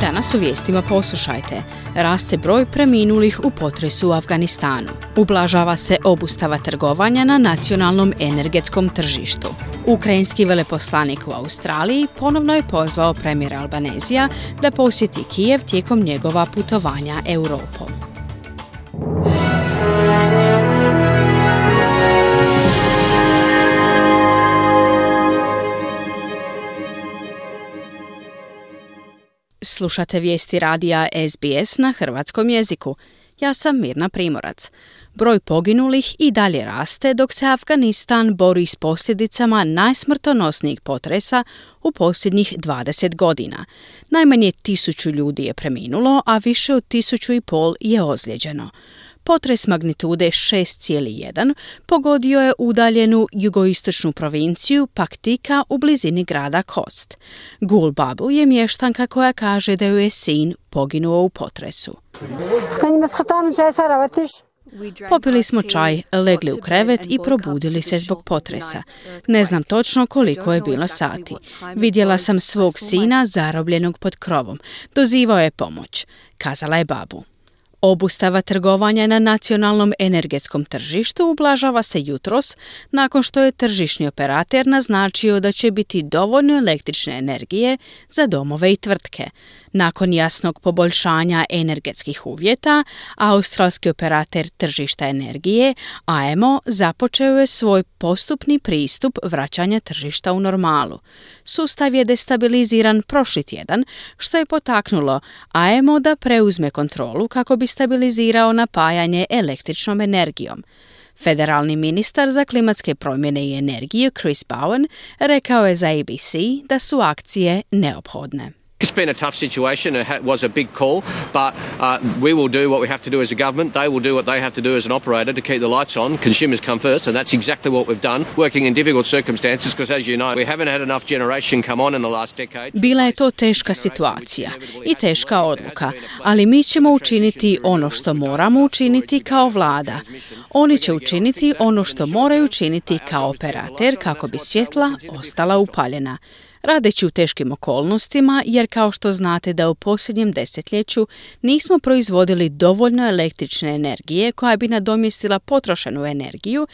Danas u vijestima poslušajte. Raste broj preminulih u potresu u Afganistanu. Ublažava se obustava trgovanja na nacionalnom energetskom tržištu. Ukrajinski veleposlanik u Australiji ponovno je pozvao premijera Albanezija da posjeti Kijev tijekom njegova putovanja Europom. Slušate vijesti radija SBS na hrvatskom jeziku. Ja sam Mirna Primorac. Broj poginulih i dalje raste dok se Afganistan bori s posljedicama najsmrtonosnijih potresa u posljednjih 20 godina. Najmanje tisuću ljudi je preminulo, a više od tisuću i pol je ozlijeđeno. Potres magnitude 6,1 pogodio je udaljenu jugoistočnu provinciju Paktika u blizini grada Kost. Gul Babu je mještanka koja kaže da ju je sin poginuo u potresu. Popili smo čaj, legli u krevet i probudili se zbog potresa. Ne znam točno koliko je bilo sati. Vidjela sam svog sina zarobljenog pod krovom. Dozivao je pomoć, kazala je babu. Obustava trgovanja na nacionalnom energetskom tržištu ublažava se jutros nakon što je tržišni operator naznačio da će biti dovoljno električne energije za domove i tvrtke. Nakon jasnog poboljšanja energetskih uvjeta, australski operator tržišta energije AEMO započeo je svoj postupni pristup vraćanja tržišta u normalu. Sustav je destabiliziran prošli tjedan, što je potaknulo AEMO da preuzme kontrolu kako bi stabilizirao napajanje električnom energijom. Federalni ministar za klimatske promjene i energiju Chris Bowen rekao je za ABC da su akcije neophodne. It's been a tough situation. It was a big call, but uh, we will do what we have to do as a government. They will do what they have to do as an operator to keep the lights on. Consumers come first, and that's exactly what we've done, working in difficult circumstances because, as you know, we haven't had enough generation come on in the last decade. Bila je to teška situacija i teška odluka, ali mi ćemo učiniti ono što moramo učiniti kao vlada. Oni će učiniti ono što moraju učiniti kao operater kako bi svjetla ostala upaljena radeći u teškim okolnostima jer kao što znate da u posljednjem desetljeću nismo proizvodili dovoljno električne energije koja bi nadomjestila potrošenu energiju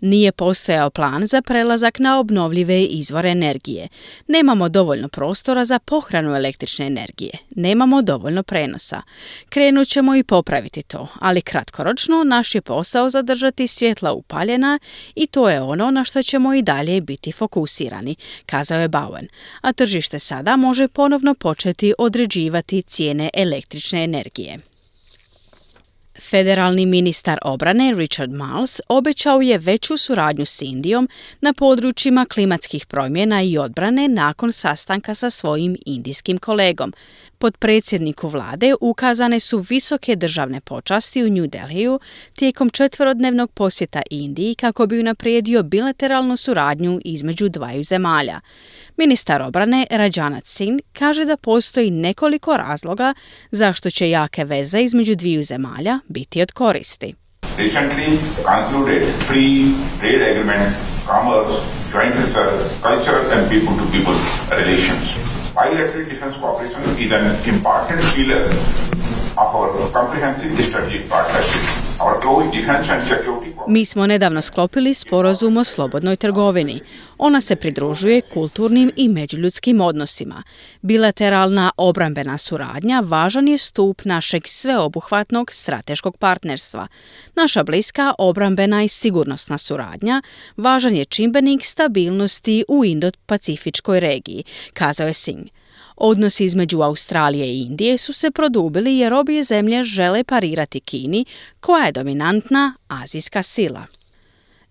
nije postojao plan za prelazak na obnovljive izvore energije. Nemamo dovoljno prostora za pohranu električne energije. Nemamo dovoljno prenosa. Krenut ćemo i popraviti to, ali kratkoročno naš je posao zadržati svjetla upaljena i to je ono na što ćemo i dalje biti fokusirani, kazao je Bowen. A tržište sada može ponovno početi određivati cijene električne energije. Federalni ministar obrane Richard Miles obećao je veću suradnju s Indijom na područjima klimatskih promjena i odbrane nakon sastanka sa svojim indijskim kolegom. Pod predsjedniku vlade ukazane su visoke državne počasti u New Delhiju tijekom četverodnevnog posjeta Indiji kako bi unaprijedio bilateralnu suradnju između dvaju zemalja. Ministar obrane Rajanat Singh kaže da postoji nekoliko razloga zašto će jake veze između dviju zemalja biti od koristi. Recently concluded free trade agreement, commerce, joint and people-to-people relations. Bilateral defense cooperation is an important pillar of our comprehensive strategic partnership. Mi smo nedavno sklopili sporazum o slobodnoj trgovini. Ona se pridružuje kulturnim i međuljudskim odnosima. Bilateralna obrambena suradnja važan je stup našeg sveobuhvatnog strateškog partnerstva. Naša bliska obrambena i sigurnosna suradnja važan je čimbenik stabilnosti u Indo-Pacifičkoj regiji, kazao je Singh. Odnosi između Australije i Indije su se produbili jer obje zemlje žele parirati Kini, koja je dominantna azijska sila.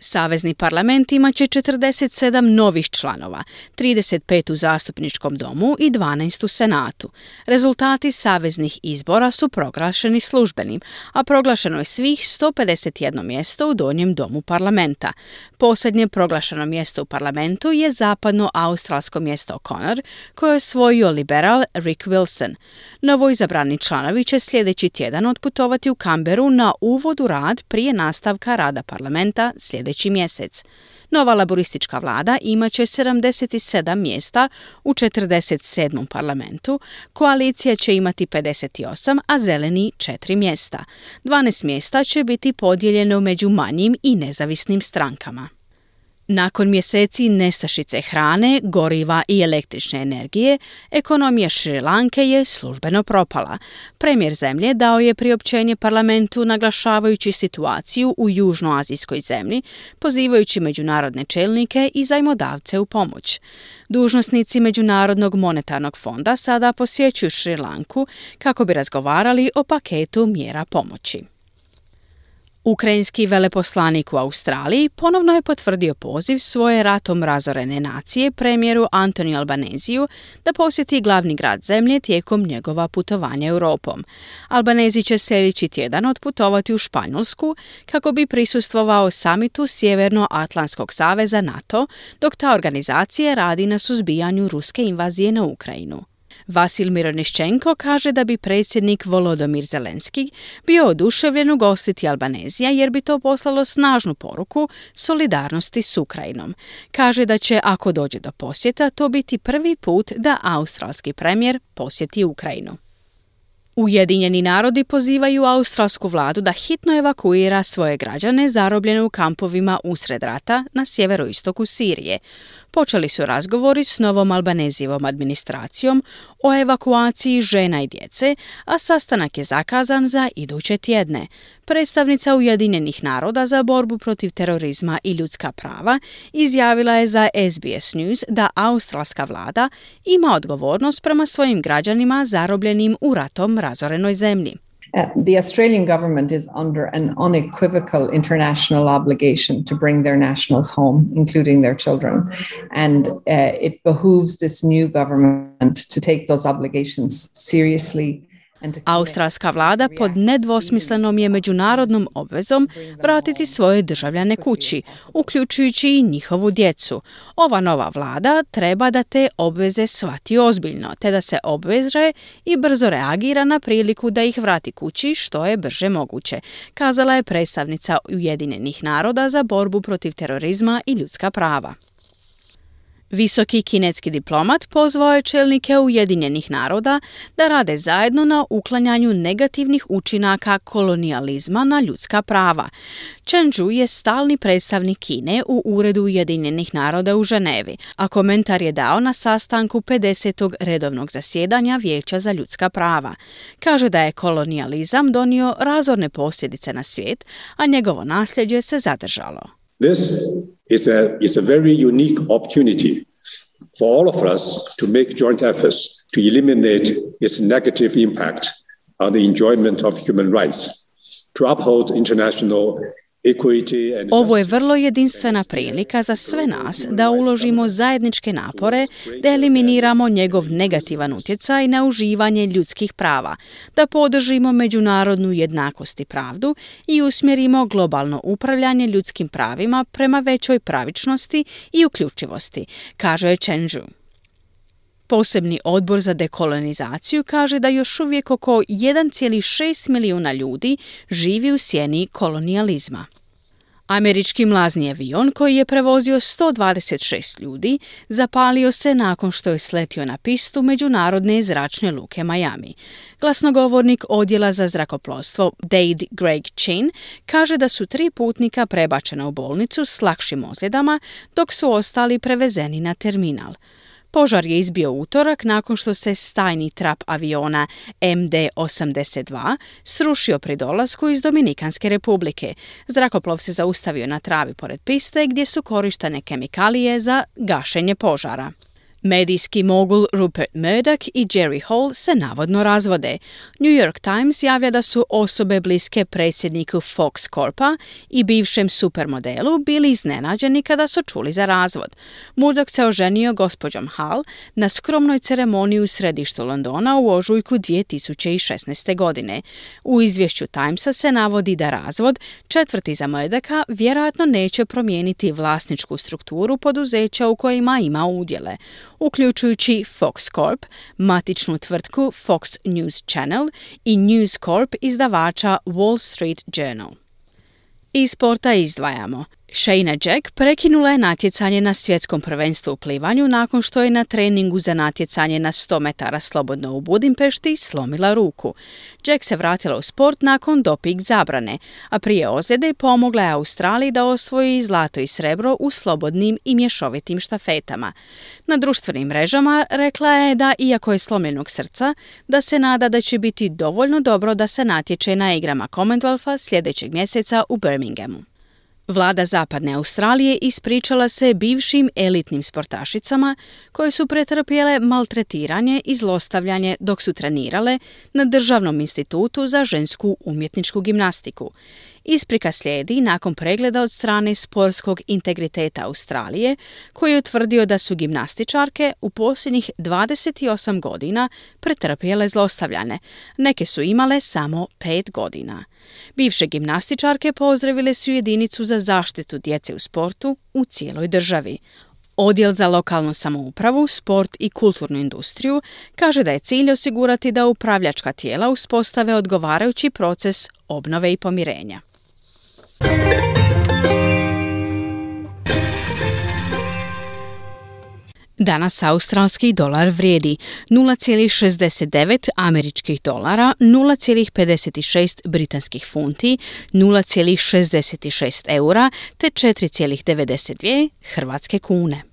Savezni parlament imat će 47 novih članova, 35 u zastupničkom domu i 12 u senatu. Rezultati saveznih izbora su proglašeni službenim, a proglašeno je svih 151 mjesto u donjem domu parlamenta. Posljednje proglašeno mjesto u parlamentu je zapadno-australsko mjesto O'Connor, koje je osvojio liberal Rick Wilson. Novo izabrani članovi će sljedeći tjedan otputovati u Kamberu na uvod u rad prije nastavka rada parlamenta sljedeći mjesec. Nova laboristička vlada imaće 77 mjesta u 47. parlamentu, koalicija će imati 58, a zeleni 4 mjesta. 12 mjesta će biti podijeljeno među manjim i nezavisnim strankama. Nakon mjeseci nestašice hrane, goriva i električne energije, ekonomija Šrilanke je službeno propala. Premijer zemlje dao je priopćenje parlamentu naglašavajući situaciju u južnoazijskoj zemlji, pozivajući međunarodne čelnike i zajmodavce u pomoć. Dužnosnici Međunarodnog monetarnog fonda sada posjećuju Šrilanku kako bi razgovarali o paketu mjera pomoći. Ukrajinski veleposlanik u Australiji ponovno je potvrdio poziv svoje ratom razorene nacije premijeru Antoni Albaneziju da posjeti glavni grad zemlje tijekom njegova putovanja Europom. Albanezi će sljedeći tjedan otputovati u Španjolsku kako bi prisustvovao samitu Sjeverno-Atlantskog saveza NATO, dok ta organizacija radi na suzbijanju ruske invazije na Ukrajinu. Vasil Mironiščenko kaže da bi predsjednik Volodomir Zelenski bio oduševljen ugostiti Albanezija jer bi to poslalo snažnu poruku solidarnosti s Ukrajinom. Kaže da će, ako dođe do posjeta, to biti prvi put da australski premijer posjeti Ukrajinu. Ujedinjeni narodi pozivaju australsku vladu da hitno evakuira svoje građane zarobljene u kampovima usred rata na sjeveroistoku Sirije. Počeli su razgovori s novom Albanezijevom administracijom o evakuaciji žena i djece, a sastanak je zakazan za iduće tjedne. Predstavnica Ujedinjenih naroda za borbu protiv terorizma i ljudska prava izjavila je za SBS News da australska vlada ima odgovornost prema svojim građanima zarobljenim u ratom razorenoj zemlji. Uh, the Australian government is under an unequivocal international obligation to bring their nationals home, including their children. And uh, it behooves this new government to take those obligations seriously Australska vlada pod nedvosmislenom je međunarodnom obvezom vratiti svoje državljane kući, uključujući i njihovu djecu. Ova nova vlada treba da te obveze shvati ozbiljno, te da se obveže i brzo reagira na priliku da ih vrati kući što je brže moguće, kazala je predstavnica Ujedinjenih naroda za borbu protiv terorizma i ljudska prava. Visoki kinetski diplomat pozvao je čelnike Ujedinjenih naroda da rade zajedno na uklanjanju negativnih učinaka kolonijalizma na ljudska prava. Chen Zhu je stalni predstavnik Kine u Uredu Ujedinjenih naroda u Ženevi, a komentar je dao na sastanku 50. redovnog zasjedanja Vijeća za ljudska prava. Kaže da je kolonijalizam donio razorne posljedice na svijet, a njegovo nasljeđe se zadržalo. This is a, is a very unique opportunity for all of us to make joint efforts to eliminate its negative impact on the enjoyment of human rights, to uphold international Ovo je vrlo jedinstvena prilika za sve nas da uložimo zajedničke napore da eliminiramo njegov negativan utjecaj na uživanje ljudskih prava, da podržimo međunarodnu jednakost i pravdu i usmjerimo globalno upravljanje ljudskim pravima prema većoj pravičnosti i uključivosti, kaže je Chen Zhu. Posebni odbor za dekolonizaciju kaže da još uvijek oko 1,6 milijuna ljudi živi u sjeni kolonijalizma. Američki mlazni avion koji je prevozio 126 ljudi zapalio se nakon što je sletio na pistu međunarodne zračne luke Miami. Glasnogovornik odjela za zrakoplovstvo Dade Greg Chin kaže da su tri putnika prebačena u bolnicu s lakšim ozljedama dok su ostali prevezeni na terminal. Požar je izbio utorak nakon što se stajni trap aviona MD-82 srušio pri dolasku iz Dominikanske republike. Zrakoplov se zaustavio na travi pored piste gdje su korištene kemikalije za gašenje požara. Medijski mogul Rupert Murdoch i Jerry Hall se navodno razvode. New York Times javlja da su osobe bliske predsjedniku Fox Corpa i bivšem supermodelu bili iznenađeni kada su čuli za razvod. Murdoch se oženio gospođom Hall na skromnoj ceremoniji u središtu Londona u ožujku 2016. godine. U izvješću Timesa se navodi da razvod, četvrti za Murdocha, vjerojatno neće promijeniti vlasničku strukturu poduzeća u kojima ima udjele uključujući Fox Corp, matičnu tvrtku Fox News Channel i News Corp izdavača Wall Street Journal. Iz sporta izdvajamo Shayna Jack prekinula je natjecanje na svjetskom prvenstvu u plivanju nakon što je na treningu za natjecanje na 100 metara slobodno u Budimpešti slomila ruku. Jack se vratila u sport nakon doping zabrane, a prije ozljede pomogla je Australiji da osvoji zlato i srebro u slobodnim i mješovitim štafetama. Na društvenim mrežama rekla je da, iako je slomljenog srca, da se nada da će biti dovoljno dobro da se natječe na igrama Commonwealtha sljedećeg mjeseca u Birminghamu. Vlada Zapadne Australije ispričala se bivšim elitnim sportašicama koje su pretrpjele maltretiranje i zlostavljanje dok su trenirale na Državnom institutu za žensku umjetničku gimnastiku. Isprika slijedi nakon pregleda od strane sportskog integriteta Australije koji je utvrdio da su gimnastičarke u posljednjih 28 godina pretrpjele zlostavljane. Neke su imale samo 5 godina. Bivše gimnastičarke pozdravile su jedinicu za zaštitu djece u sportu u cijeloj državi. Odjel za lokalnu samoupravu, sport i kulturnu industriju kaže da je cilj osigurati da upravljačka tijela uspostave odgovarajući proces obnove i pomirenja. Danas australski dolar vrijedi 0,69 američkih dolara, 0,56 britanskih funti, 0,66 eura te 4,92 hrvatske kune.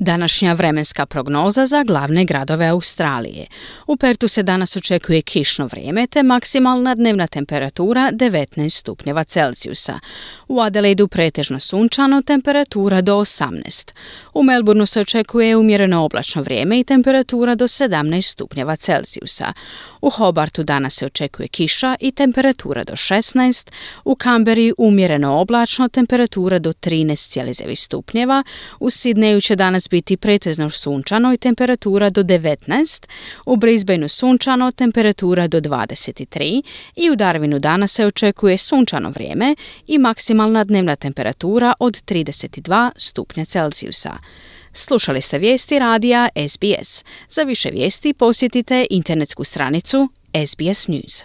Današnja vremenska prognoza za glavne gradove Australije. U Pertu se danas očekuje kišno vrijeme te maksimalna dnevna temperatura 19 stupnjeva Celzijusa. U Adelaidu pretežno sunčano, temperatura do 18. U Melbourneu se očekuje umjereno oblačno vrijeme i temperatura do 17 stupnjeva Celzijusa. U Hobartu danas se očekuje kiša i temperatura do 16. U Kamberi umjereno oblačno, temperatura do 13,9 stupnjeva. U Sidneju će biti pretežno sunčano i temperatura do 19. U Brisbaneu sunčano, temperatura do 23. I u Darwinu danas se očekuje sunčano vrijeme i maksimalna dnevna temperatura od 32 stupnja Celzijusa. Slušali ste vijesti radija SBS. Za više vijesti posjetite internetsku stranicu SBS News.